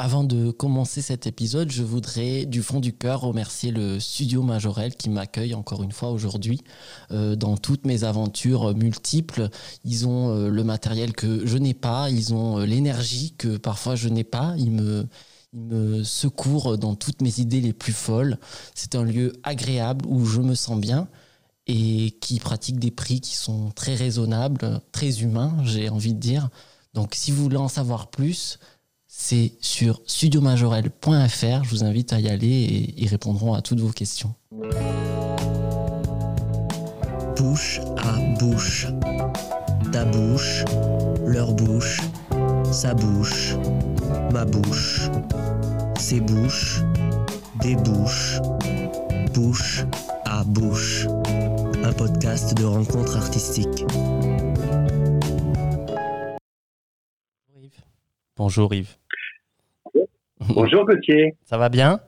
Avant de commencer cet épisode, je voudrais du fond du cœur remercier le studio Majorel qui m'accueille encore une fois aujourd'hui euh, dans toutes mes aventures multiples. Ils ont euh, le matériel que je n'ai pas, ils ont euh, l'énergie que parfois je n'ai pas. Ils me, ils me secourent dans toutes mes idées les plus folles. C'est un lieu agréable où je me sens bien et qui pratique des prix qui sont très raisonnables, très humains, j'ai envie de dire. Donc si vous voulez en savoir plus, c'est sur studiomajorel.fr. Je vous invite à y aller et ils répondront à toutes vos questions. Bouche à bouche. Ta bouche, leur bouche, sa bouche, ma bouche, ses bouches, des bouches, bouche à bouche. Un podcast de rencontres artistiques. Bonjour Yves. Bonjour Gauthier. Ça va bien?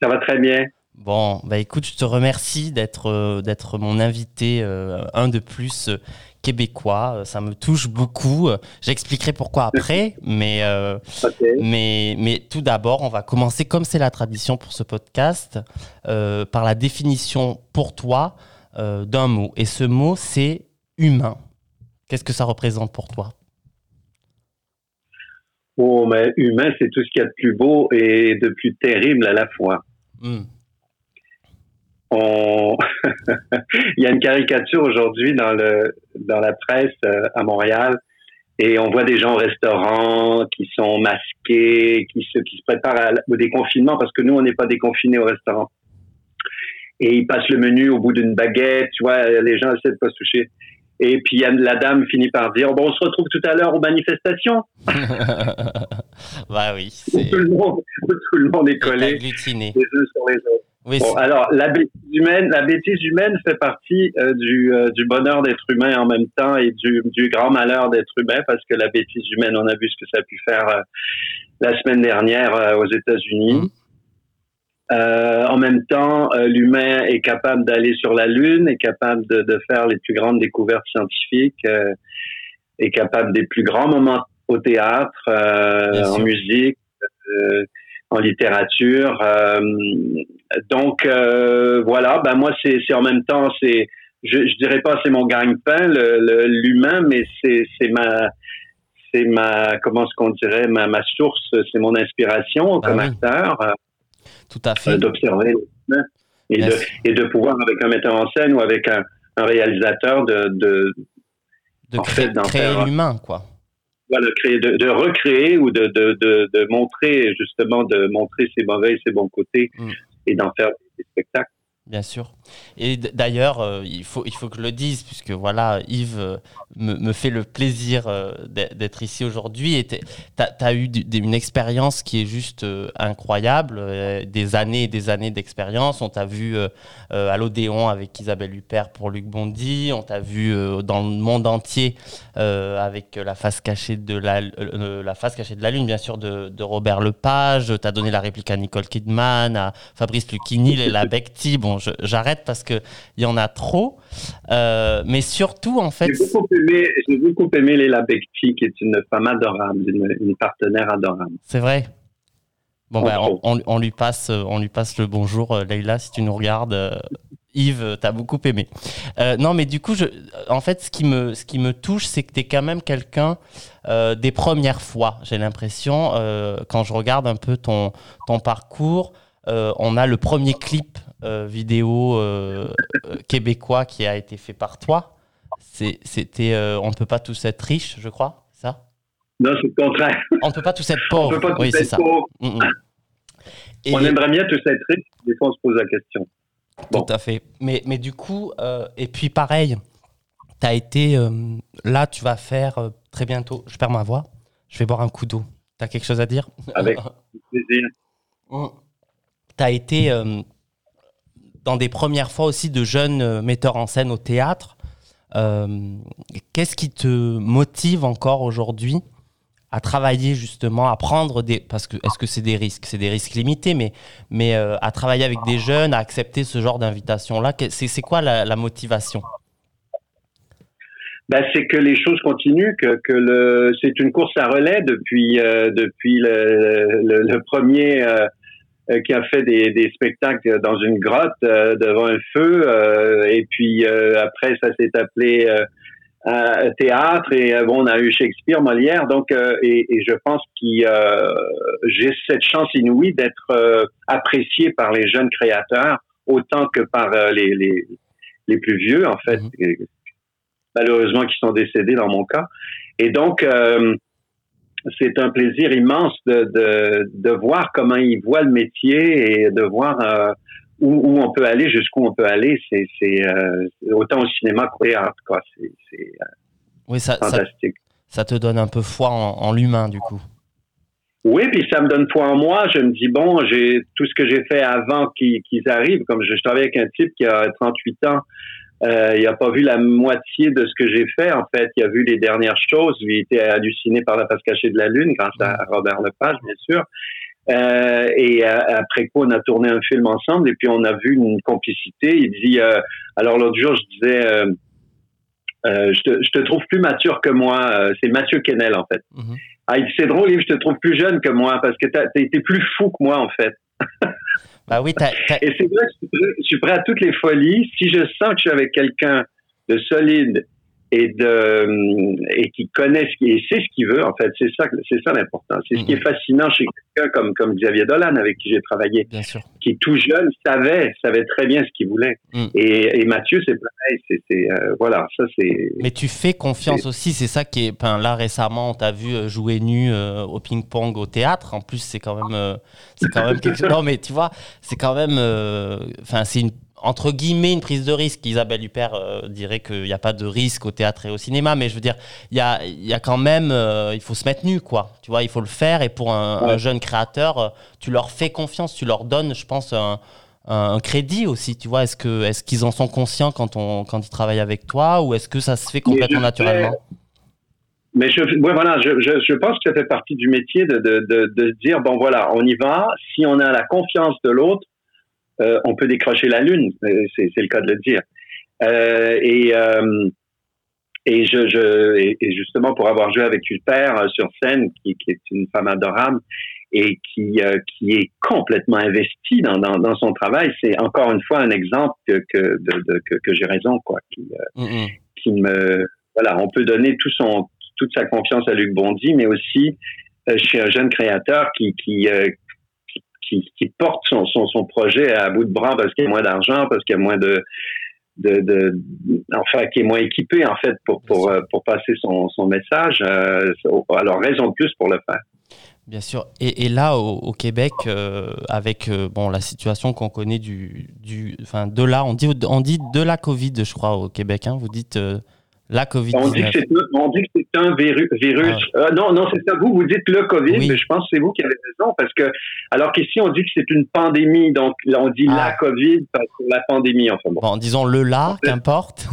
Ça va très bien. Bon, bah écoute, je te remercie d'être euh, d'être mon invité, euh, un de plus euh, québécois. Ça me touche beaucoup. J'expliquerai pourquoi après, mais, mais, mais tout d'abord, on va commencer, comme c'est la tradition pour ce podcast, par la définition pour toi d'un mot. Et ce mot, c'est humain. Qu'est-ce que ça représente pour toi? Oh, mais humain, c'est tout ce qu'il y a de plus beau et de plus terrible à la fois. Hmm. On... Il y a une caricature aujourd'hui dans le dans la presse euh, à Montréal et on voit des gens au restaurant qui sont masqués, qui se qui se préparent au déconfinement parce que nous on n'est pas déconfinés au restaurant. Et ils passent le menu au bout d'une baguette, tu vois, les gens essaient de pas se toucher. Et puis la dame finit par dire bon, on se retrouve tout à l'heure aux manifestations. bah oui. Tout le, monde, tout le monde est collé les uns sur les autres. Oui, bon, alors la bêtise humaine, la bêtise humaine fait partie euh, du, euh, du bonheur d'être humain en même temps et du, du grand malheur d'être humain parce que la bêtise humaine, on a vu ce que ça a pu faire euh, la semaine dernière aux États-Unis. Mmh. Euh, en même temps, euh, l'humain est capable d'aller sur la Lune, est capable de, de, faire les plus grandes découvertes scientifiques, euh, est capable des plus grands moments au théâtre, euh, en musique, en littérature. donc voilà, ben moi c'est en même temps c'est je, je dirais pas c'est mon gagne-pain l'humain, mais c'est c'est ma c'est ma comment ce qu'on dirait ma, ma source, c'est mon inspiration ah comme acteur. Tout à fait. D'observer et, de, et de pouvoir, avec un metteur en scène ou avec un, réalisateur, de, de, de créer, l'humain, quoi. Voilà, créer, de, recréer ou de, de, montrer, justement, de montrer ses mauvais et ses bons côtés mm. et d'en faire des spectacles. Bien sûr. Et d'ailleurs, euh, il, faut, il faut que je le dise, puisque voilà, Yves euh, me, me, fait le plaisir euh, d'être ici aujourd'hui. Et tu as, eu une expérience qui est juste incroyable, des années et des années d'expérience. On t'a vu à l'Odéon avec Isabelle Huppert pour Luc Bondy, on t'a vu dans le monde entier avec la face, cachée de la, la face cachée de la Lune, bien sûr, de, Robert Lepage. Tu as donné la réplique à Nicole Kidman, à Fabrice Lucchini, la Becti. Bon, j'arrête parce qu'il y en a trop. Euh, mais surtout, en fait. J'ai beaucoup aimé, beaucoup aimé Léla Becti, qui est une femme adorable, une, partenaire adorable. C'est vrai. Bon, ben, on, lui passe, on lui passe le bonjour, euh, Leïla, si tu nous regardes. Euh, Yves, t'as beaucoup aimé. non, mais du coup, je, en fait, ce qui me, ce qui me touche, c'est que tu es quand même quelqu'un des premières fois, j'ai l'impression, quand je regarde un peu ton, ton parcours. on a le premier clip euh, vidéo euh, euh, québécois qui a été fait par toi. C'était On ne peut pas tous être riches, je crois, ça? Non, c'est le contraire. On ne peut pas tous être pauvres. oui, c'est ça. Mm, mm. On aimerait bien tous être riches, des fois on se pose la question. Tout à fait. Mais, mais du coup, et puis pareil, tu as été. là, tu vas faire très bientôt. Je perds ma voix. Je vais boire un coup d'eau. Tu as quelque chose à dire? Avec plaisir. Mm. Tu as été dans des premières fois aussi de jeunes euh, metteurs en scène au théâtre. Euh, qu'est-ce qui te motive encore aujourd'hui à travailler justement, à prendre des... Parce que est-ce que c'est des risques? C'est des risques limités, mais, mais euh, à travailler avec des jeunes, à accepter ce genre d'invitation-là, c'est quoi la, motivation? Ben, c'est que les choses continuent, que, que le, c'est une course à relais depuis depuis le, premier qui a fait des, des, spectacles dans une grotte devant un feu, et puis après ça s'est appelé théâtre et bon on a eu Shakespeare, Molière, donc et, et, je pense que j'ai cette chance inouïe d'être apprécié par les jeunes créateurs autant que par les, les, les plus vieux en fait. Mm-hmm malheureusement qui sont décédés dans mon cas. Et donc, euh, c'est un plaisir immense de, de, de, voir comment ils voient le métier et de voir euh, où, où, on peut aller, jusqu'où on peut aller. C'est euh, autant au cinéma qu'au théâtre. C'est oui, ça, fantastique. Ça, te donne un peu foi en, en l'humain, du coup. Oui, puis ça me donne foi en moi. Je me dis, bon, j'ai tout ce que j'ai fait avant qu'ils arrivent. Comme je, je travaille avec un type qui a 38 ans, euh, il n'a pas vu la moitié de ce que j'ai fait. En fait, il a vu les dernières choses. Il était halluciné par la face cachée de la Lune, grâce à mm. Robert Lepage, bien sûr. Euh, et euh, après quoi, on a tourné un film ensemble et puis on a vu une complicité. Il dit, euh, alors l'autre jour, je disais, euh, je te, je, te, trouve plus mature que moi. C'est Mathieu Kennel, en fait. Mm-hmm. Ah, il dit, c'est drôle, je te trouve plus jeune que moi parce que tu as été plus fou que moi, en fait. Bah oui, Et c'est vrai que je suis prêt à toutes les folies. Si je sens que je suis avec quelqu'un de solide et de et qui connaît ce qui et sait ce qu'il veut en fait c'est ça c'est ça l'important c'est ce qui est mhm. fascinant chez quelqu'un comme comme Xavier Dolan avec qui j'ai travaillé Bien sûr. qui tout jeune savait savait très bien ce qu'il voulait mm. et, et, Mathieu c'est pareil c'est euh, voilà ça c'est mais tu fais confiance aussi c'est ça qui est ben, là récemment on t'a vu euh, jouer nu euh, au ping pong au théâtre en plus c'est quand même c'est quand même quelque non mais tu vois c'est quand même enfin c'est une entre guillemets une prise de risque. Isabelle Huppert euh, dirait qu'il n'y a pas de risque au théâtre et au cinéma, mais je veux dire, il y a, y a, quand même, euh, il faut se mettre nu, quoi. Tu vois, il faut le faire. Et pour un, jeune créateur, euh, tu leur fais confiance, tu leur donnes, je pense, un, un crédit aussi. Tu vois, est-ce que, est-ce qu'ils en sont conscients quand on, quand ils travaillent avec toi, ou est-ce que ça se fait complètement naturellement? Mais je, ouais, voilà, je, je, je, pense que ça fait partie du métier de, de, de, de dire bon voilà, on y va. Si on a la confiance de l'autre, euh, on peut décrocher la lune, euh, c'est le cas de le dire. Euh, et et je, je et justement pour avoir joué avec père sur scène, qui, qui, est une femme adorable et qui qui est complètement investie dans, dans, dans son travail, c'est encore une fois un exemple que que, de, de, que, que j'ai raison quoi, qui mm-hmm. qui me voilà, on peut donner tout son toute sa confiance à Luc Bondy, mais aussi chez un jeune créateur qui qui qui, porte son, son, projet à bout de bras parce qu'il y a moins d'argent, parce qu'il y a moins de, de, de, enfin, qui est moins équipé en fait pour pour, euh, pour passer son, son message. Euh, alors raison de plus pour le faire. Bien sûr. Et, et là, au, Québec, euh, avec bon la situation qu'on connaît du, du, enfin de là, on dit on dit de la Covid, je crois, au Québec. Hein, vous dites la COVID-19. On dit que c'est un virus. Ah euh, non, non, c'est ça. Vous, vous dites le COVID, mais je pense que c'est vous qui avez raison parce que, alors qu'ici, on dit que c'est une pandémie. Donc, là, on dit la ah. COVID parce que la pandémie, enfin bon. bon disons le là, qu'importe.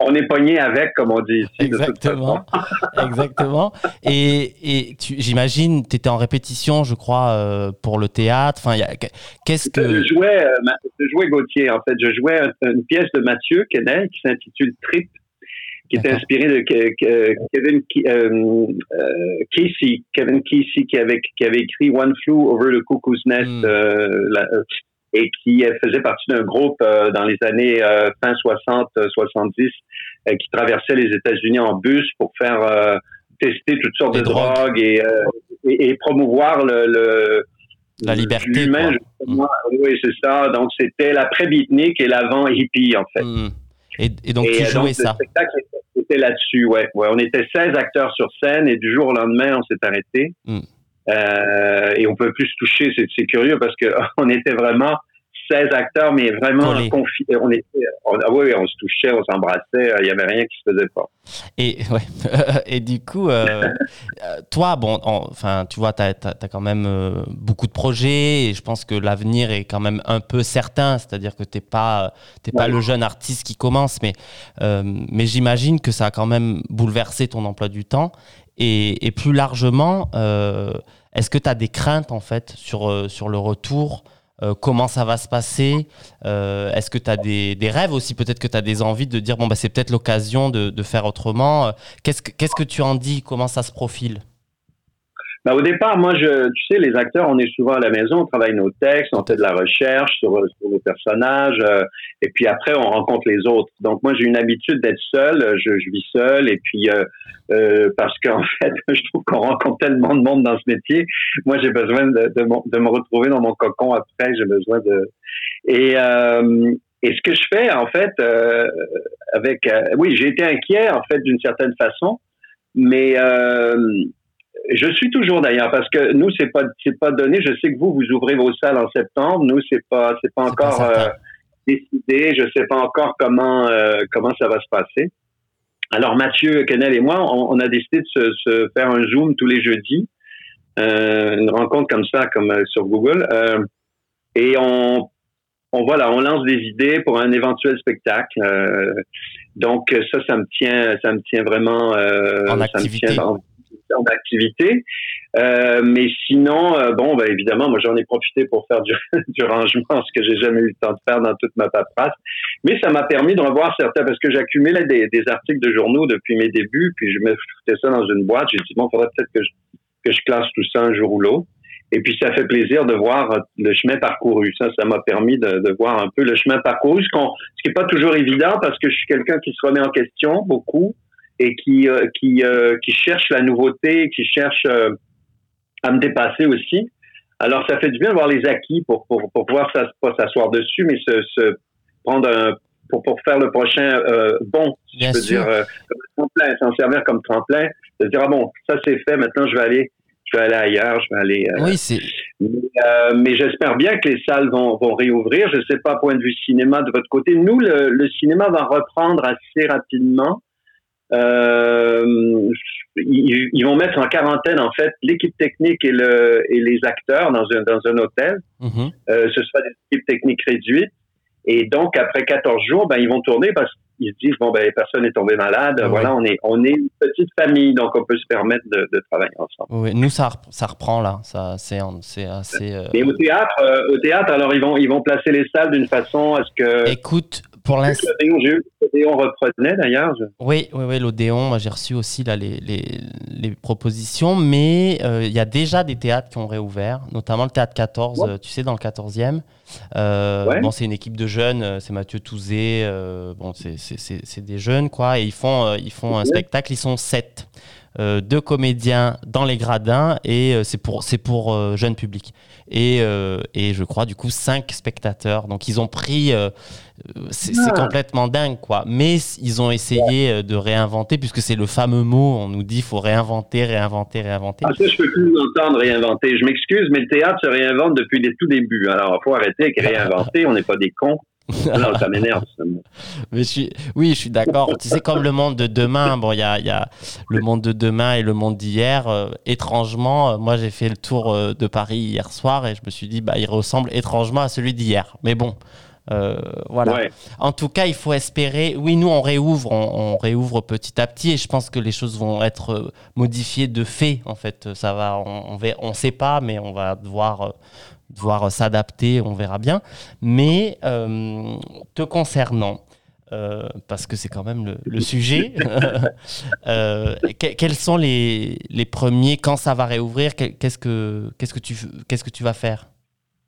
on est pogné avec, comme on dit ici. Exactement. Exactement. Et, et j'imagine, tu étais en répétition, je crois, euh, pour le théâtre. Enfin, qu'est-ce que. Je jouais, euh, je jouais Gauthier, en fait. Je jouais une pièce de Mathieu Kennel qui s'intitule Trip qui était inspiré de Kevin euh, euh, Casey, Kevin Casey qui avait, qui avait écrit One Flew Over the Cuckoo's Nest hmm. euh, et qui faisait partie d'un groupe dans les années fin 60, 70 qui traversait les États-Unis en bus pour faire tester toutes sortes de drogues, et, et, promouvoir le, la liberté. Hmm. Oui, c'est ça. Donc, c'était l'après-beatnik et l'avant hippie, en fait. Hmm. Et, donc, tu jouais ça. C'était là-dessus, ouais. ouais. On était 16 acteurs sur scène et du jour au lendemain, on s'est arrêté. Hmm. Euh, et on peut plus se toucher. C'est curieux parce que on était vraiment 16 acteurs, mais vraiment confi on était, on, ah oui, on se touchait, on s'embrassait, il n'y avait rien qui se faisait pas. Et, ouais. et du coup, euh, euh, toi, bon, enfin, tu vois, tu as, quand même euh, beaucoup de projets et je pense que l'avenir est quand même un peu certain, c'est-à-dire que tu n'es pas, pas le jeune artiste qui commence, mais, mais j'imagine que ça a quand même bouleversé ton emploi du temps. Et, et plus largement, est-ce que tu as des craintes en fait sur, sur le retour comment ça va se passer? Est-ce que tu as des, rêves aussi? Peut-être que tu as des envies de dire, bon, bah, c'est peut-être l'occasion de, faire autrement. Que, qu'est-ce que tu en dis? Comment ça se profile? Bah, au départ, moi, je, tu sais, les acteurs, on est souvent à la maison, on travaille nos textes, on fait de la recherche sur, sur nos personnages, euh, et puis après, on rencontre les autres. Donc, moi, j'ai une habitude d'être seul, je, je, vis seul, et puis euh, euh parce qu'en fait, je trouve qu'on rencontre tellement de monde dans ce métier. Moi, j'ai besoin de, de, de, me retrouver dans mon cocon après, j'ai besoin de... Et, euh, et ce que je fais, en fait, euh, avec... oui, j'ai été inquiet, en fait, d'une certaine façon, mais je suis toujours d'ailleurs parce que nous c'est pas c'est pas donné. Je sais que vous vous ouvrez vos salles en septembre. Nous c'est pas c'est pas encore euh, décidé. Je sais pas encore comment euh, comment ça va se passer. Alors Mathieu Kennel et moi, on, a décidé de se, se, faire un zoom tous les jeudis, euh, une rencontre comme ça, comme euh, sur Google, et on on voilà, on lance des idées pour un éventuel spectacle. donc ça, ça me tient, ça me tient vraiment en activité. Ça me tient, d'activité. Euh, mais sinon, euh, bon, ben, évidemment, moi j'en ai profité pour faire du, rangement, ce que j'ai jamais eu le temps de faire dans toute ma paperasse. Mais ça m'a permis de revoir certains, parce que j'accumulais des, articles de journaux depuis mes débuts, puis je me foutais ça dans une boîte. J'ai dit bon, il faudrait peut-être que je, classe tout ça un jour ou l'autre. Et puis ça fait plaisir de voir le chemin parcouru. Ça, ça m'a permis de, voir un peu le chemin parcouru, ce, qui est pas toujours évident parce que je suis quelqu'un qui se remet en question beaucoup et qui euh, qui euh, qui cherche la nouveauté, qui cherche euh, à me dépasser aussi. Alors ça fait du bien de voir les acquis pour pour, pour pouvoir pas s'asseoir dessus, mais se, se prendre un pour, pour faire le prochain bon, je veux dire, comme tremplin, s'en servir comme tremplin, de dire ah bon, ça c'est fait, maintenant je vais aller, je vais aller ailleurs, je vais aller. oui, c'est. Mais, mais j'espère bien que les salles vont, vont réouvrir. Je sais pas point de vue cinéma de votre côté. Nous, le, le cinéma va reprendre assez rapidement. Euh, ils, vont mettre en quarantaine en fait l'équipe technique et, le, et les acteurs dans un, dans un hôtel. Mm-hmm. euh, ce sera des équipes techniques réduites. Et donc après 14 jours, ben ils vont tourner parce qu'ils se disent bon ben personne n'est tombé malade. Voilà, on est on est une petite famille, donc on peut se permettre de, de travailler ensemble. Oui, nous ça ça reprend là, ça c'est assez. Euh... Au théâtre, euh, au théâtre alors ils vont ils vont placer les salles d'une façon à ce que. Écoute, pour l'instant. L'Odéon reprenait d'ailleurs. Oui, oui, oui, l'Odéon, moi j'ai reçu aussi là, les, les, les propositions, mais euh, il y a déjà des théâtres qui ont réouvert, notamment le théâtre 14, euh, tu sais, dans le 14e. Euh, bon, c'est une équipe de jeunes, c'est Mathieu Touzé, bon, c'est des jeunes, quoi, et ils font, ils font un spectacle, ils sont sept. deux comédiens dans les gradins et c'est pour, pour jeunes publics et, et je crois du coup cinq spectateurs. Donc ils ont pris, c'est ah. complètement dingue quoi. Mais ils ont essayé euh, de réinventer puisque c'est le fameux mot. On nous dit faut réinventer, réinventer, réinventer. Ah ça je peux plus entendre réinventer. Je m'excuse, mais le théâtre se réinvente depuis les tout débuts. Alors il faut arrêter avec réinventer. On n'est pas des cons. Non, ça m'énerve. Mais je suis, oui, je suis d'accord. tu sais, comme le monde de demain, bon, il y a, y a, le monde de demain et le monde d'hier. Euh, étrangement, euh, moi, j'ai fait le tour euh, de Paris hier soir et je me suis dit, bah, il ressemble étrangement à celui d'hier. Mais bon, voilà. En tout cas, il faut espérer. Oui, nous, on réouvre, on, réouvre petit à petit et je pense que les choses vont être modifiées de fait. En fait, ça va, on, on, on sait pas, mais on va devoir devoir s'adapter, on verra bien. Mais euh, te concernant, euh, parce que c'est quand même le, sujet. euh, quels sont les, les, premiers Quand ça va réouvrir Qu'est-ce que, qu'est-ce que, tu, qu'est-ce que tu vas faire?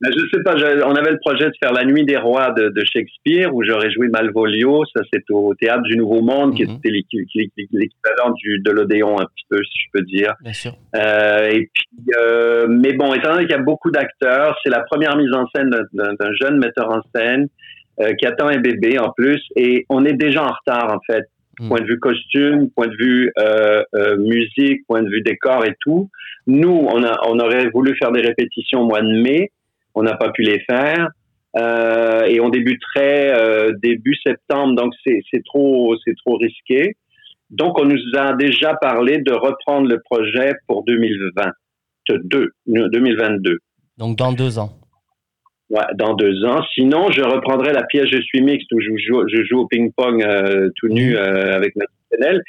Ben, je sais pas, on avait le projet de faire La Nuit des Rois de, Shakespeare, où j'aurais joué Malvolio, ça c'est au Théâtre du Nouveau Monde, qui mhm. était l'équivalent de l'Odéon un petit peu, si je peux dire. Bien sûr. Euh, et puis, euh, mais bon, étant donné qu'il y a beaucoup d'acteurs, c'est la première mise en scène d'un jeune metteur en scène euh, qui attend un bébé en plus, et on est déjà en retard en fait, mhm. point de vue costume, point de vue euh, euh, musique, point de vue décor et tout. Nous, on, a, on aurait voulu faire des répétitions au mois de mai on n'a pas pu les faire. Euh, et on débuterait euh, début septembre, donc c'est trop c'est trop risqué. Donc on nous a déjà parlé de reprendre le projet pour 2022, 2022. Donc dans deux ans. Ouais, dans deux ans. Sinon, je reprendrai la pièce Je suis mixte où je joue, je joue au ping-pong euh, tout nu mmh. avec notre personnel.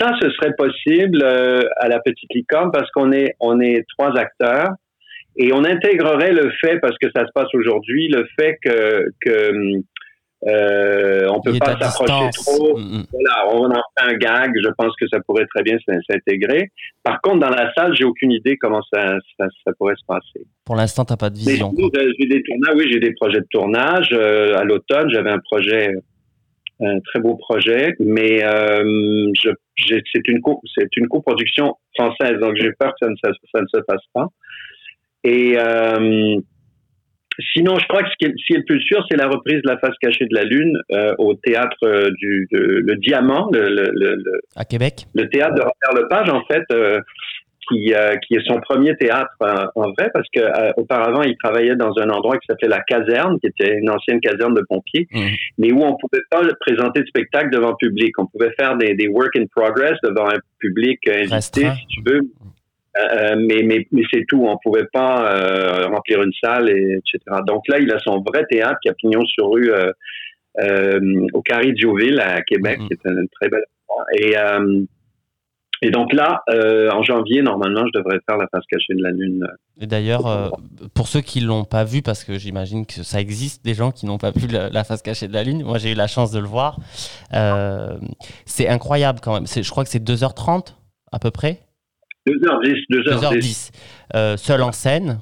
Ça, ce serait possible à la petite licorne parce qu'on est on est trois acteurs Et on intégrerait le fait, parce que ça se passe aujourd'hui, le fait que, que euh, on peut pas s'approcher trop. Mm, mm. Voilà, on en fait un gag. Je pense que ça pourrait très bien s'intégrer. Par contre, dans la salle, j'ai aucune idée comment ça, ça, ça pourrait se passer. Pour l'instant, t'as pas de vision. J'ai des tournages. Oui, j'ai des projets de tournage. Euh, à l'automne, j'avais un projet, un très beau projet, mais euh, c'est une co c'est une coproduction française, donc j'ai peur que ça ne, ça ne se fasse pas. Et euh, Sinon, je crois que ce qui est, le plus sûr, c'est la reprise de la face cachée de la Lune euh, au théâtre euh, du le Diamant, le, le, le, à Québec? Le théâtre de Robert Lepage, en fait, euh, qui, qui est son premier théâtre en vrai, parce que auparavant, il travaillait dans un endroit qui s'appelait la caserne, qui était une ancienne caserne de pompiers, mmh. mais où on pouvait pas présenter de spectacle devant public. On pouvait faire des, des work in progress devant un public invité, si tu veux. Euh, mais mais, mais c'est tout. On pouvait pas euh, remplir une salle, et, etc. Donc là, il a son vrai théâtre qui a pignon sur rue euh, euh au Carré Diouville à Québec, mm-hmm. qui est une très belle et et donc là, en janvier, normalement, je devrais faire la face cachée de la Lune. Et d'ailleurs, pour ceux qui l'ont pas vu, parce que j'imagine que ça existe des gens qui n'ont pas vu la, face cachée de la Lune, moi j'ai eu la chance de le voir. c'est incroyable quand même. Je crois que c'est 2h30 à peu près. 2h10. 2h10. Euh, seul en scène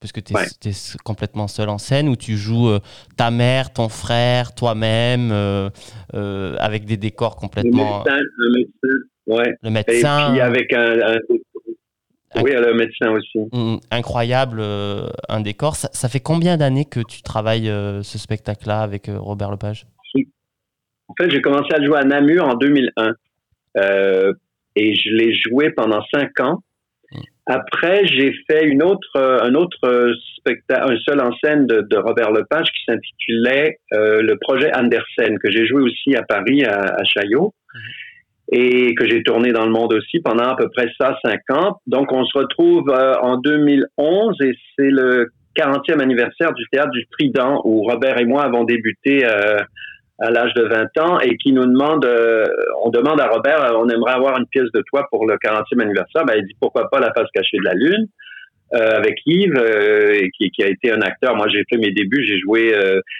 puisque tu es, complètement seul en scène, où tu joues euh, ta mère, ton frère, toi-même, euh, avec des décors complètement. Le médecin, le médecin, ouais. Le médecin. Et puis avec un. Oui, le médecin aussi. Mm, incroyable, un décor. Ça, ça, fait combien d'années que tu travailles ce spectacle-là avec Robert Lepage? En fait, j'ai commencé à jouer à Namur en 2001 et je l'ai joué pendant cinq ans. Hmm. Après, j'ai fait une autre, euh, un autre spectacle, un seul en scène de, de Robert Lepage qui s'intitulait euh, le projet Andersen que j'ai joué aussi à Paris à, à Chaillot hmm. et que j'ai tourné dans le monde aussi pendant à peu près ça cinq ans. Donc, on se retrouve euh, en 2011 et c'est le 40e anniversaire du théâtre du Trident où Robert et moi avons débuté à l'âge de 20 ans et qui nous demande, euh, on demande à Robert, euh, on aimerait avoir une pièce de toi pour le 40e anniversaire. Ben, il dit pourquoi pas la face cachée de la lune. Euh, avec Yves, qui, qui, a été un acteur. Moi, j'ai fait mes débuts. J'ai joué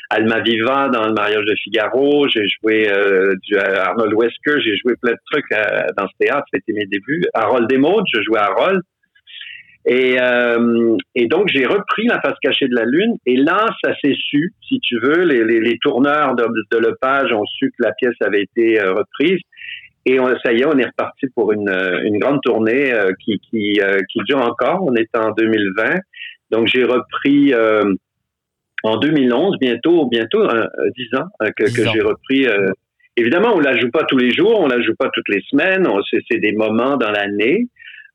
Alma Viva dans Le mariage de Figaro. J'ai joué du Arnold Wesker. J'ai joué plein de trucs dans ce théâtre. C'était mes débuts. Harold Desmaudes, je jouais Harold. Et, euh, et donc, j'ai repris la face cachée de la Lune. Et là, ça s'est su, si tu veux. Les, les, les tourneurs de, de Lepage ont su que la pièce avait été euh, reprise. Et on, ça y est, on est reparti pour une, une grande tournée euh, qui, qui, euh, qui dure encore. On est en 2020. Donc, j'ai repris en 2011, bientôt, bientôt, dix ans que, que j'ai repris. évidemment, on la joue pas tous les jours, on la joue pas toutes les semaines. C'est des moments dans l'année.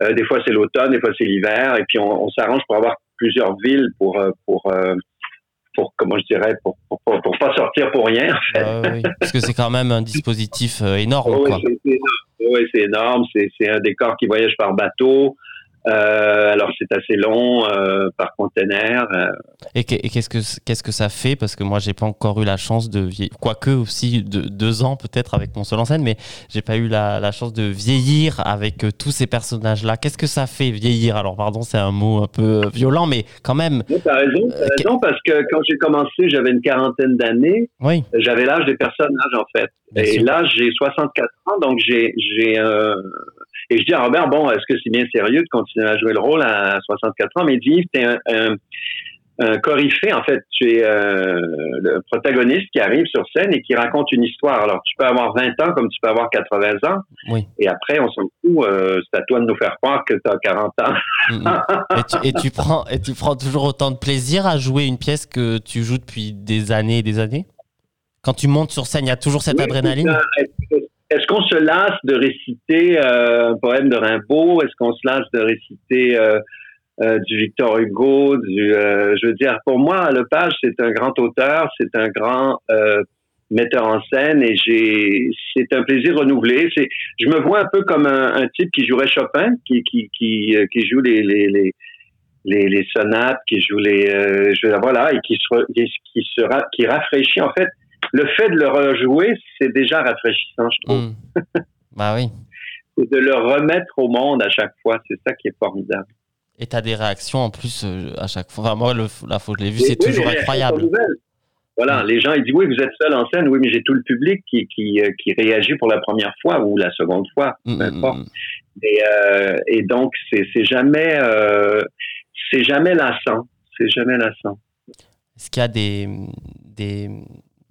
Euh, des fois c'est l'automne, des fois c'est l'hiver, et puis on, on s'arrange pour avoir plusieurs villes pour euh, pour euh, pour comment je dirais pour, pour, pour, pas sortir pour rien. En fait. Ah oui, parce que c'est quand même un dispositif énorme. Oui, c'est énorme. C'est un décor qui voyage par bateau. Euh, alors c'est assez long euh, par container. Euh. Et qu'est-ce que qu'est-ce que ça fait? Parce que moi j'ai pas encore eu la chance de vieillir, quoique aussi de deux ans peut-être avec mon seul en scène, mais j'ai pas eu la, la, chance de vieillir avec tous ces personnages-là. Qu'est-ce que ça fait vieillir? Alors pardon, c'est un mot un peu violent, mais quand même. Tu as raison, as raison parce que quand j'ai commencé, j'avais une quarantaine d'années. Oui. J'avais l'âge des personnages en fait. et là j'ai 64 ans, donc j'ai j'ai et je dis à Robert, bon, est-ce que c'est bien sérieux de continuer à jouer le rôle à 64 ans? Mais il dit, t'es un, un, un coryphée, en fait. Tu es euh, le protagoniste qui arrive sur scène et qui raconte une histoire. Alors, tu peux avoir 20 ans comme tu peux avoir 80 ans. Oui. Et après, on s'en fout. Euh, c'est à toi de nous faire croire que tu as 40 ans. Mm, mm. et, tu, et, tu, prends, et tu prends toujours autant de plaisir à jouer une pièce que tu joues depuis des années et des années? Quand tu montes sur scène, il y a toujours cette adrénaline? Est-ce qu'on se lasse de réciter euh, un poème de Rimbaud? Est-ce qu'on se lasse de réciter euh, euh, du Victor Hugo du, Je veux dire, pour moi, Lepage, c'est un grand auteur, c'est un grand metteur en scène et c'est un plaisir renouvelé. Je me vois un peu comme un, type qui jouerait Chopin, qui joue les, les, les sonates, qui joue les, je, voilà, et qui se, qui, sera, qui rafraîchit en fait le fait de le rejouer, c'est déjà rafraîchissant, je trouve. Hmm. Bah oui. c'est de le remettre au monde à chaque fois. C'est ça qui est formidable. Et tu as des réactions en plus à chaque fois. Enfin, moi, le, la fois que je l'ai vu, c'est toujours incroyable. Voilà, mm. les gens ils disent oui, vous êtes seul en scène, oui, mais j'ai tout le public qui, qui, qui, réagit pour la première fois ou la seconde fois, peu importe. Et, euh, et donc, c'est jamais, euh, c'est jamais lassant. C'est jamais lassant. Est-ce qu'il y a des, des,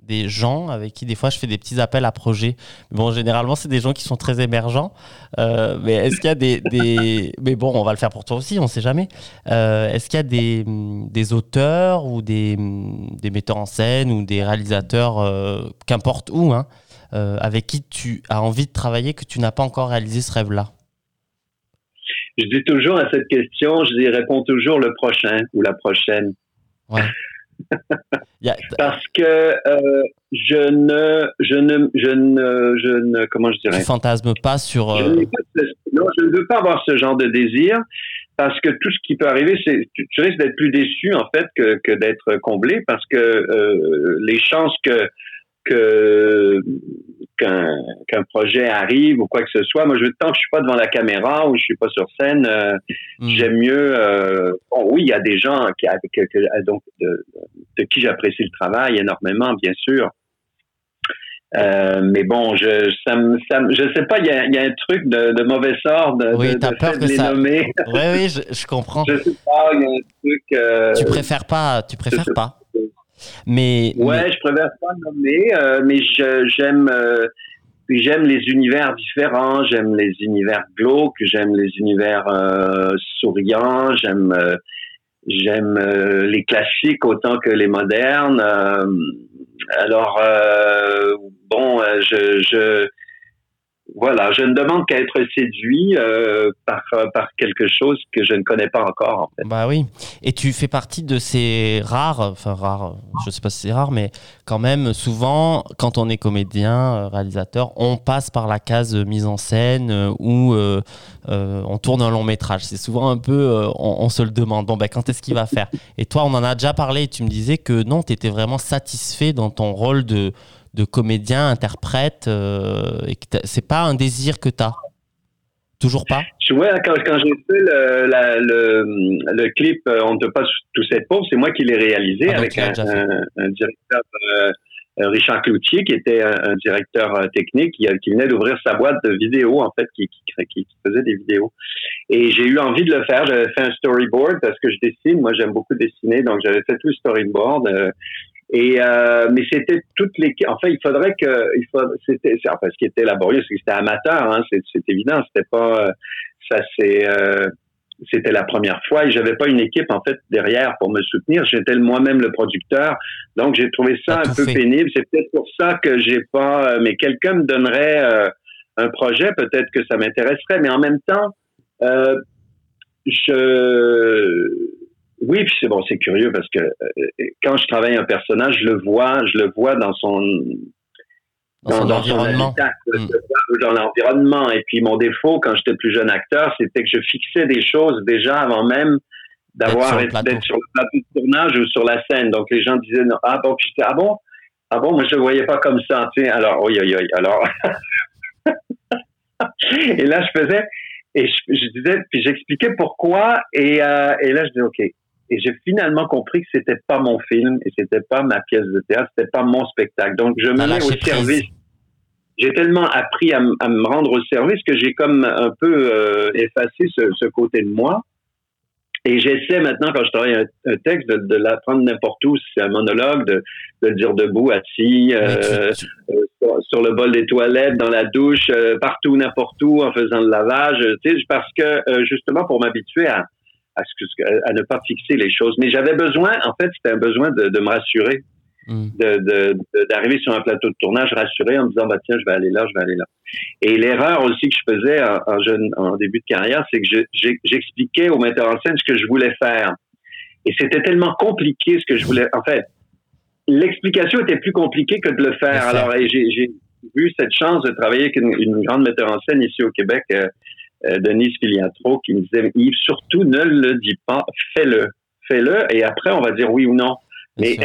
des gens avec qui des fois je fais des petits appels à projets. Bon, généralement, c'est des gens qui sont très émergents. Euh, mais est-ce qu'il y a des, des, Mais bon, on va le faire pour toi aussi, on ne sait jamais. Euh, est-ce qu'il y a des, des auteurs ou des, des, metteurs en scène ou des réalisateurs, euh, qu'importe où, hein, avec qui tu as envie de travailler que tu n'as pas encore réalisé ce rêve-là? Je dis toujours à cette question, je dis réponds toujours le prochain ou la prochaine. Ouais. Parce que euh, je ne, je ne, je ne, je ne, comment je dirais? Tu fantasmes pas sur. Euh, non, je ne veux pas avoir ce genre de désir parce que tout ce qui peut arriver, c'est tu, risques d'être plus déçu en fait que, que d'être comblé parce que euh, les chances que que qu'un projet arrive ou quoi que ce soit. Moi, je tant que je suis pas devant la caméra ou je suis pas sur scène, euh, hmm. j'aime mieux. Euh, bon, oui, il y a des gens qui, donc de, qui j'apprécie le travail énormément, bien sûr. Euh, mais bon, je ça ça je sais pas, il y a, y a, un truc de, de mauvais sort de, oui, de, peur que les ça... nommer. Oui, oui, je, je, comprends. je sais pas, il y a un truc. tu préfères pas, tu préfères pas. Mais ouais, je préfère pas nommer, euh, mais j'aime euh, j'aime les univers différents, j'aime les univers glauques, j'aime les univers euh, souriants, j'aime j'aime les classiques autant que les modernes. alors bon, je, je voilà, je ne demande qu'à être séduit euh, par, par quelque chose que je ne connais pas encore. Bah oui. Et tu fais partie de ces rares, enfin rares, je sais pas si c'est rare, mais quand même, souvent, quand on est comédien, euh, réalisateur, on passe par la case mise en scène euh, où on tourne un long métrage. C'est souvent un peu, on, se le demande, bon, ben, quand est-ce qu'il va faire? Et toi, on en a déjà parlé tu me disais que non, tu étais vraiment satisfait dans ton rôle de de comédien, interprète, euh, et c'est pas un désir que tu as Toujours pas? Ouais, quand, quand j'ai fait le, le, le, clip euh, On ne peut pas tous être pauvres, c'est moi qui l'ai réalisé ah, avec un, un, directeur, euh, Richard Cloutier, qui était un, directeur technique, qui, qui venait d'ouvrir sa boîte de vidéos, en fait, qui, qui, qui faisait des vidéos. Et j'ai eu envie de le faire. J'avais fait un storyboard parce que je dessine. Moi, j'aime beaucoup dessiner, donc j'avais fait tout le storyboard. Et euh, mais c'était toutes les. Enfin, il faudrait que. Il faut, c'était. Enfin, ce qui était laborieux, c'est que c'était amateur. Hein, c'est, c'est évident. C'était pas. Ça, c'est. Euh, c'était la première fois et j'avais pas une équipe en fait derrière pour me soutenir. J'étais moi-même le producteur, donc j'ai trouvé ça un peu pénible. C'est peut-être pour ça que j'ai pas. Euh, mais quelqu'un me donnerait euh, un projet, peut-être que ça m'intéresserait. Mais en même temps, euh, je oui, puis c'est bon, c'est curieux parce que euh, quand je travaille un personnage, je le vois, je le vois dans son dans, dans, environnement, hmm. dans l'environnement. Et puis mon défaut quand j'étais plus jeune acteur, c'était que je fixais des choses déjà avant même d'avoir d'être sur, le plateau de tournage ou sur la scène. Donc les gens disaient ah bon, puis ah bon, ah bon, moi je le voyais pas comme ça. Tu sais, alors oui, oui, oui, alors. et là je faisais et je, disais puis j'expliquais pourquoi et, euh, et là je dis ok et j'ai finalement compris que c'était pas mon film et c'était pas ma pièce de théâtre, c'était pas mon spectacle. Donc je me mets au service. J'ai tellement appris à, me rendre au service que j'ai comme un peu euh, effacé ce, ce, côté de moi. Et j'essaie maintenant, quand je travaille un, texte, de, de l'apprendre n'importe où, si c'est un monologue, de, de, le dire debout, assis, euh, euh, sur, le bol des toilettes, dans la douche, partout, n'importe où, en faisant le lavage, tu sais, parce que justement pour m'habituer à, à, ce à ne pas fixer les choses. Mais j'avais besoin, en fait, c'était un besoin de, de me rassurer, mm. d'arriver de, sur un plateau de tournage rassuré en me disant, bah, tiens, je vais aller là, je vais aller là. Et l'erreur aussi que je faisais en, jeune, en début de carrière, c'est que j'expliquais au metteur en scène ce que je voulais faire. Et c'était tellement compliqué ce que je voulais. En fait, l'explication était plus compliquée que de le faire. Alors, j'ai eu cette chance de travailler avec une, une, grande metteur en scène ici au Québec, euh, Denise Filiatro qui me disait Yves, surtout ne le dis pas, fais-le. Fais-le et après on va dire oui ou non. Mais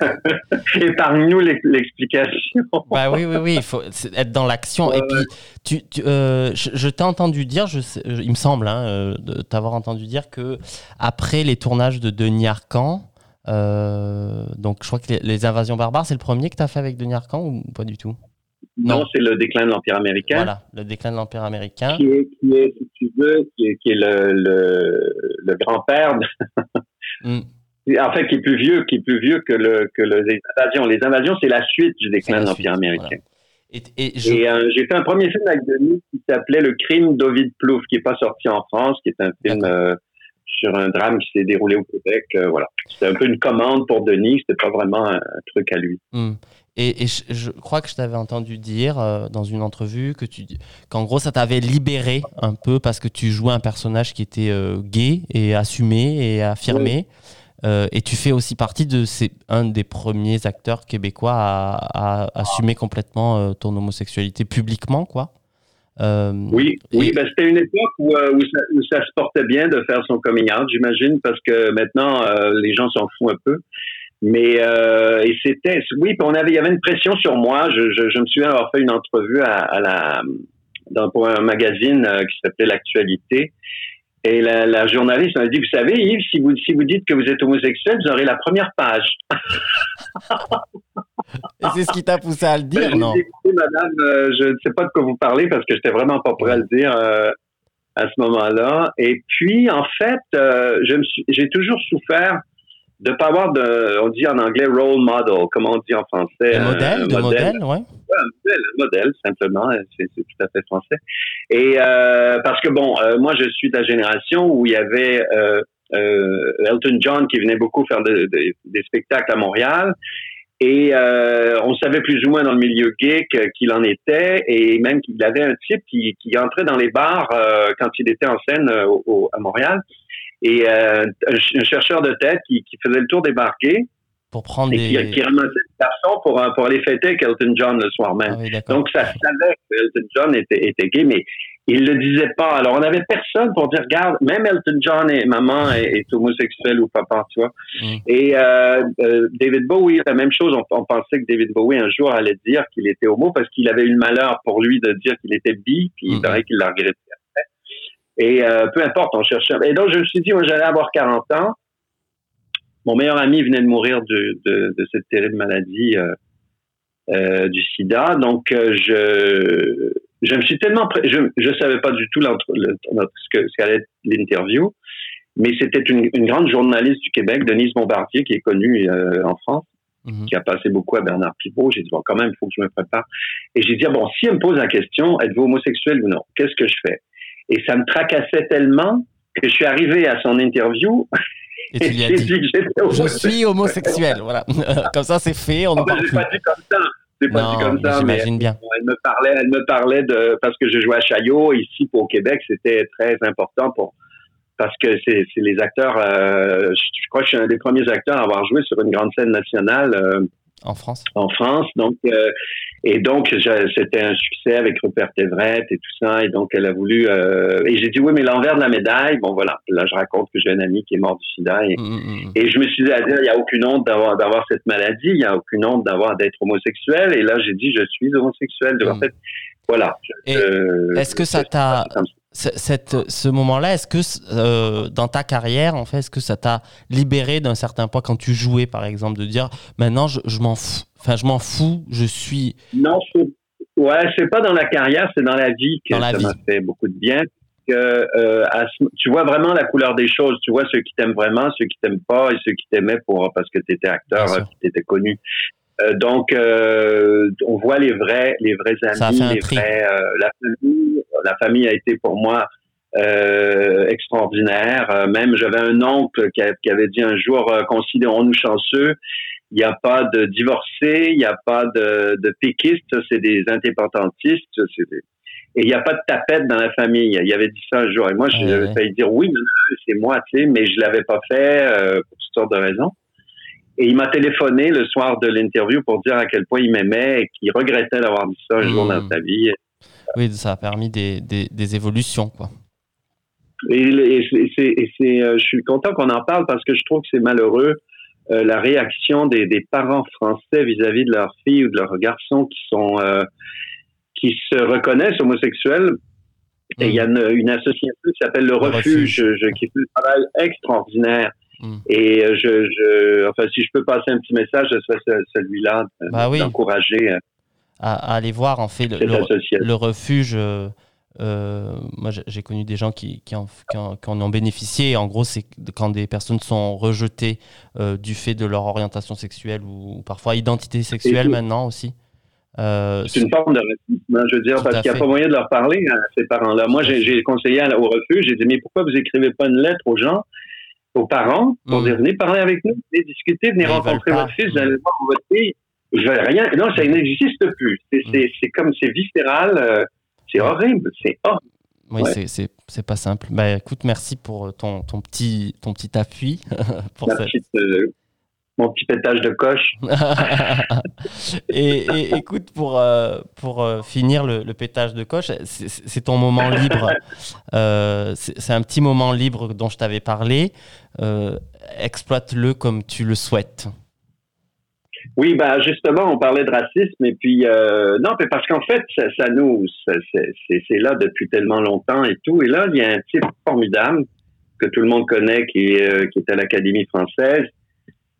épargne-nous l'explication. bah oui, oui, oui, il faut être dans l'action. Et puis, tu, euh, je, t'ai entendu dire, je il me semble, hein, euh, de t'avoir entendu dire que après les tournages de Denis Arcan, euh, donc je crois que les, Invasions barbares, c'est le premier que tu as fait avec Denis Arcan ou pas du tout? Non, c'est le déclin de l'Empire américain. Voilà, le déclin de l'Empire américain. Qui est, qui est, si tu veux, qui est, qui est le, le, le grand-père. Mm en fait, qui est plus vieux, qui est plus vieux que, le, que les invasions. Les invasions, c'est la suite du déclin de l'Empire américain. Et, euh, j'ai fait un premier film avec Denis qui s'appelait Le crime d'Ovid Plouf, qui n'est pas sorti en France, qui est un film euh, sur un drame qui s'est déroulé au Québec. Euh, voilà. C'était un peu une commande pour Denis, c'était pas vraiment un, truc à lui. Hmm. Et, je, crois que je t'avais entendu dire dans une entrevue que tu qu'en gros ça t'avait libéré un peu parce que tu jouais un personnage qui était gay et assumé et affirmé. Euh, et tu fais aussi partie de ces, un des premiers acteurs québécois à, assumer complètement euh, ton homosexualité publiquement, quoi. Euh, oui, oui ben, c'était une époque où, où, ça, se portait bien de faire son coming out, j'imagine, parce que maintenant les gens s'en foutent un peu. Mais et c'était, oui, on avait, il y avait une pression sur moi. Je, je, je me souviens avoir fait une entrevue à, à la, dans, pour un magazine qui s'appelait L'Actualité. Et la, journaliste m'a dit, vous savez, Yves, si vous, si vous dites que vous êtes homosexuel, vous aurez la première page. Et c'est ce qui t'a poussé à le dire, ben, non? madame, euh, je ne sais pas de quoi vous parlez parce que je n'étais vraiment pas prêt à le dire euh, à ce moment-là. Et puis, en fait, euh, j'ai toujours souffert de pas avoir de, on dit en anglais role model, comme on dit en français. Un modèle, de modèle, ouais. un modèle, un modèle, simplement, c'est tout à fait français. Et euh, parce que bon, euh, moi je suis de la génération où il y avait euh, euh Elton John qui venait beaucoup faire des spectacles à Montréal. Et euh, on savait plus ou moins dans le milieu geek qu'il en était, et même qu'il avait un type qui, qui entrait dans les bars quand il était en scène au, à Montréal et euh, un chercheur de tête qui, qui, faisait le tour des barquets. Pour prendre et des... qui, qui ramassait des garçons pour, euh, pour aller fêter avec Elton John le soir même. Ah Donc, ça savait que Elton John était, était gay, mais il le disait pas. Alors, on n'avait personne pour dire, regarde, même Elton John et maman est, homosexuel ou papa, tu vois. Mm. Et euh, euh, David Bowie, la même chose. On, on, pensait que David Bowie un jour allait dire qu'il était homo parce qu'il avait eu le malheur pour lui de dire qu'il était bi, puis il mm-hmm. paraît qu'il l'a regretté et euh, peu importe, on cherchait. Et donc, je me suis dit, moi, j'allais avoir 40 ans. Mon meilleur ami venait de mourir de, de, de cette terrible maladie euh, euh, du sida. Donc, euh, je, je me suis tellement... Je ne savais pas du tout le, ce que ce qu'allait être l'interview, mais c'était une, une, grande journaliste du Québec, Denise Bombardier, qui est connue euh, en France, mhm. qui a passé beaucoup à Bernard Pivot. J'ai dit, bon, quand même, il faut que je me prépare. Et j'ai dit, ah, bon, si elle me pose la question, êtes-vous homosexuel ou non? Qu'est-ce que je fais? Et ça me tracassait tellement que je suis arrivé à son interview. Et tu lui as dit, je suis homosexuel, voilà. comme ça, c'est fait, on ne parle plus. pas dit comme ça. C'est pas dit comme ça, mais bien. elle me parlait, elle me parlait de parce que je jouais à Chaillot ici pour Québec, c'était très important pour parce que c'est les acteurs. Euh, je, crois que je suis un des premiers acteurs à avoir joué sur une grande scène nationale. Euh, en France? En France, donc euh, et donc, c'était un succès avec Rupert Everett et tout ça. Et donc, elle a voulu... Euh, et j'ai dit, oui, mais l'envers de la médaille, bon, voilà. Là, je raconte que j'ai un ami qui est mort du sida. Et, mm, mm, mm. et je me suis dit à dire, il n'y a aucune honte d'avoir, d'avoir cette maladie. Il n'y a aucune honte d'avoir, d'être homosexuel. Et là, j'ai dit, je suis homosexuel. En fait, voilà. est-ce que ça t'a cette, ce moment-là, est-ce que euh, dans ta carrière, en fait, est-ce que ça t'a libéré d'un certain point quand tu jouais, par exemple, de dire maintenant je, je m'en fous, enfin je m'en fous, je suis. Non, ouais, c'est pas dans la carrière, c'est dans la vie que ça m'a fait beaucoup de bien. Que, euh, tu vois vraiment la couleur des choses. Tu vois ceux qui t'aiment vraiment, ceux qui t'aiment pas et ceux qui t'aimaient pour parce que tu étais acteur, tu étais connu. Euh, donc, euh, on voit les vrais, les vrais amis, les vrais, euh, la famille. La famille a été pour moi extraordinaire. même, j'avais un oncle qui, avait dit un jour considérons-nous chanceux. Il n'y a pas de divorcés, il n'y a pas de, de péquistes, c'est des indépendantistes. Et il n'y a pas de tapette dans la famille. Il y avait dit ça un jour. Et moi, j'avais failli dire oui, c'est moi, tu sais, mais je l'avais pas fait pour toutes sortes de raisons. Et il m'a téléphoné le soir de l'interview pour dire à quel point il m'aimait et qu'il regrettait d'avoir dit ça un jour dans hmm. sa vie. Oui, ça a permis des, des, évolutions, quoi. Et, c'est, euh, je suis content qu'on en parle parce que je trouve que c'est malheureux la réaction des, parents français vis-à-vis de leurs filles ou de leurs garçons qui sont qui se reconnaissent homosexuels. Et il y a une, association qui s'appelle le, Refuge, qui fait un travail extraordinaire. Hmm. Et je, je, enfin, si je peux passer un petit message, ce serait celui-là, bah d'encourager. À, aller voir, en fait, le, le, refuge. Euh, moi, j'ai connu des gens qui, qui, en, qui, en, ont bénéficié. En gros, c'est quand des personnes sont rejetées euh, du fait de leur orientation sexuelle ou, parfois identité sexuelle maintenant aussi. Euh, c'est une forme de racisme, hein, je veux dire, parce qu'il n'y a pas moyen de leur parler à ces parents-là. Moi, j'ai conseillé au refuge, j'ai dit, mais pourquoi vous écrivez pas une lettre aux gens, aux parents, pour mm. dire, venez parler avec nous, venez discuter, venez rencontrer votre fils, vous allez voir votre fille. Je veux rien. Non, ça n'existe plus. C'est mm. comme, c'est viscéral. C'est horrible, c'est horrible. Oui, c'est pas simple. Bah, écoute, merci pour ton, ton, petit, ton petit appui. pour euh, mon petit pétage de coche. et, écoute, pour, euh, pour euh, finir le, le, pétage de coche, c'est ton moment libre. c'est un petit moment libre dont je t'avais parlé. Exploite-le comme tu le souhaites. Oui, ben justement, on parlait de racisme et puis euh, non, parce qu'en fait, ça, ça nous, c'est là depuis tellement longtemps et tout. Et là, il y a un type formidable que tout le monde connaît qui, euh, qui est à l'Académie française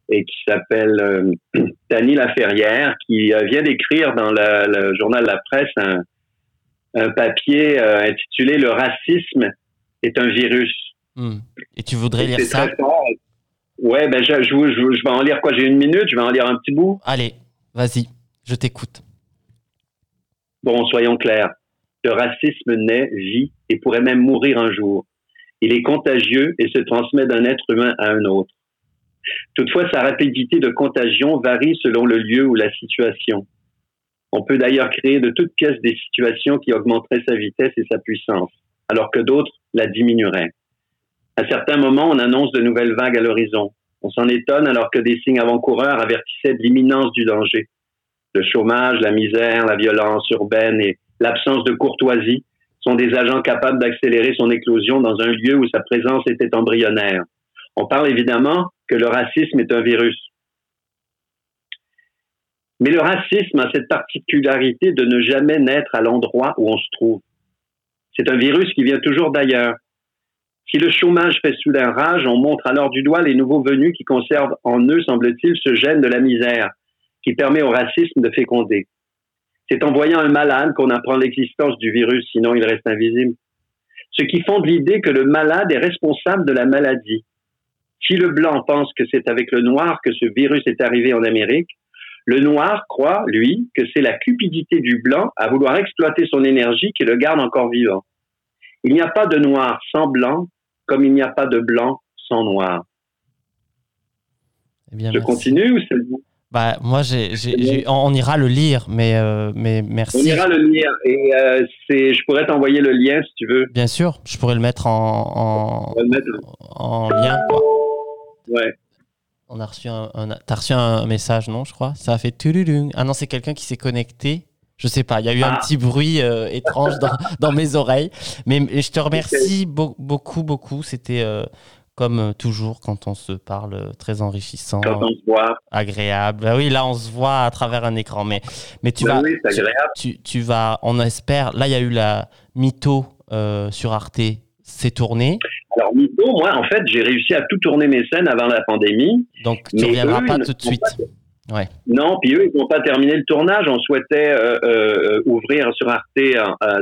et qui s'appelle euh, Dany Laferrière, qui euh, vient d'écrire dans le journal La Presse un, un papier intitulé Le racisme est un virus. Hmm. Et tu voudrais lire ça? Ouais, ben je, je, je, vais en lire quoi? J'ai une minute, je vais en lire un petit bout. Allez, vas-y, je t'écoute. Bon, soyons clairs. Le racisme naît, vit et pourrait même mourir un jour. Il est contagieux et se transmet d'un être humain à un autre. Toutefois, sa rapidité de contagion varie selon le lieu ou la situation. On peut d'ailleurs créer de toutes pièces des situations qui augmenteraient sa vitesse et sa puissance, alors que d'autres la diminueraient. À certains moments, on annonce de nouvelles vagues à l'horizon. On s'en étonne alors que des signes avant-coureurs avertissaient de l'imminence du danger. Le chômage, la misère, la violence urbaine et l'absence de courtoisie sont des agents capables d'accélérer son éclosion dans un lieu où sa présence était embryonnaire. On parle évidemment que le racisme est un virus. Mais le racisme a cette particularité de ne jamais naître à l'endroit où on se trouve. C'est un virus qui vient toujours d'ailleurs, si le chômage fait soudain rage, on montre alors du doigt les nouveaux venus qui conservent en eux, semble-t-il, ce gène de la misère qui permet au racisme de féconder. C'est en voyant un malade qu'on apprend l'existence du virus, sinon il reste invisible. Ce qui fonde l'idée que le malade est responsable de la maladie. Si le blanc pense que c'est avec le noir que ce virus est arrivé en Amérique, le noir croit, lui, que c'est la cupidité du blanc à vouloir exploiter son énergie qui le garde encore vivant. Il n'y a pas de noir sans blanc, comme il n'y a pas de blanc sans noir. Eh bien, Je continue ou c'est bon bah, moi, on ira le lire, mais, euh, mais merci. On ira le lire et euh, je pourrais t'envoyer le lien si tu veux. Bien sûr, je pourrais le mettre en, en, lien. Ouais. On a reçu un, as reçu un message, non, je crois? Ça a fait Ah non, c'est quelqu'un qui s'est connecté. Je sais pas, il y a eu un ah. petit bruit euh, étrange dans, mes oreilles. Mais, je te remercie beaucoup, beaucoup. C'était euh, comme euh, toujours quand on se parle très enrichissant, quand on se voit. agréable. Bah oui, là on se voit à travers un écran, mais mais tu bah vas, tu, tu, vas, on espère. Là il y a eu la mytho sur Arte, c'est tourné. Alors mytho, moi en fait j'ai réussi à tout tourner mes scènes avant la pandémie. Donc tu ne reviendras pas tout de suite. Ouais. Non, puis eux, ils n'ont pas terminé le tournage. On souhaitait euh, euh, ouvrir sur Arte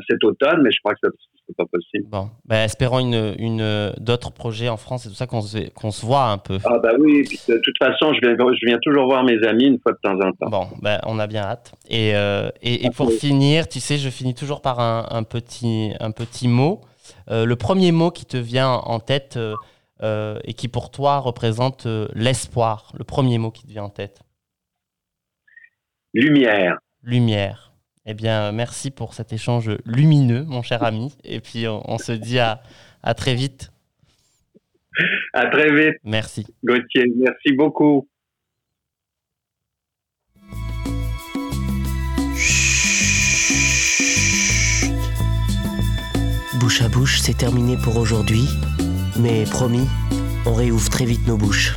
cet automne, mais je crois que c'est pas possible. Bon, ben, espérons une, une d'autres projets en France. C'est tout ça qu'on se, qu'on se voit un peu. Ah bah oui, de toute façon, je viens, je viens toujours voir mes amis une fois de temps en temps. Bon, ben, on a bien hâte. Et, euh, et, pour finir, tu sais, je finis toujours par un, un petit, un petit mot. Le premier mot qui te vient en tête et qui pour toi représente l'espoir. Le premier mot qui te vient en tête? Lumière. Lumière. Eh bien, merci pour cet échange lumineux, mon cher ami. Et puis, on, se dit à, à, très vite. À très vite. Merci. Gauthier, merci beaucoup. Bouche à bouche, c'est terminé pour aujourd'hui. Mais promis, on réouvre très vite nos bouches.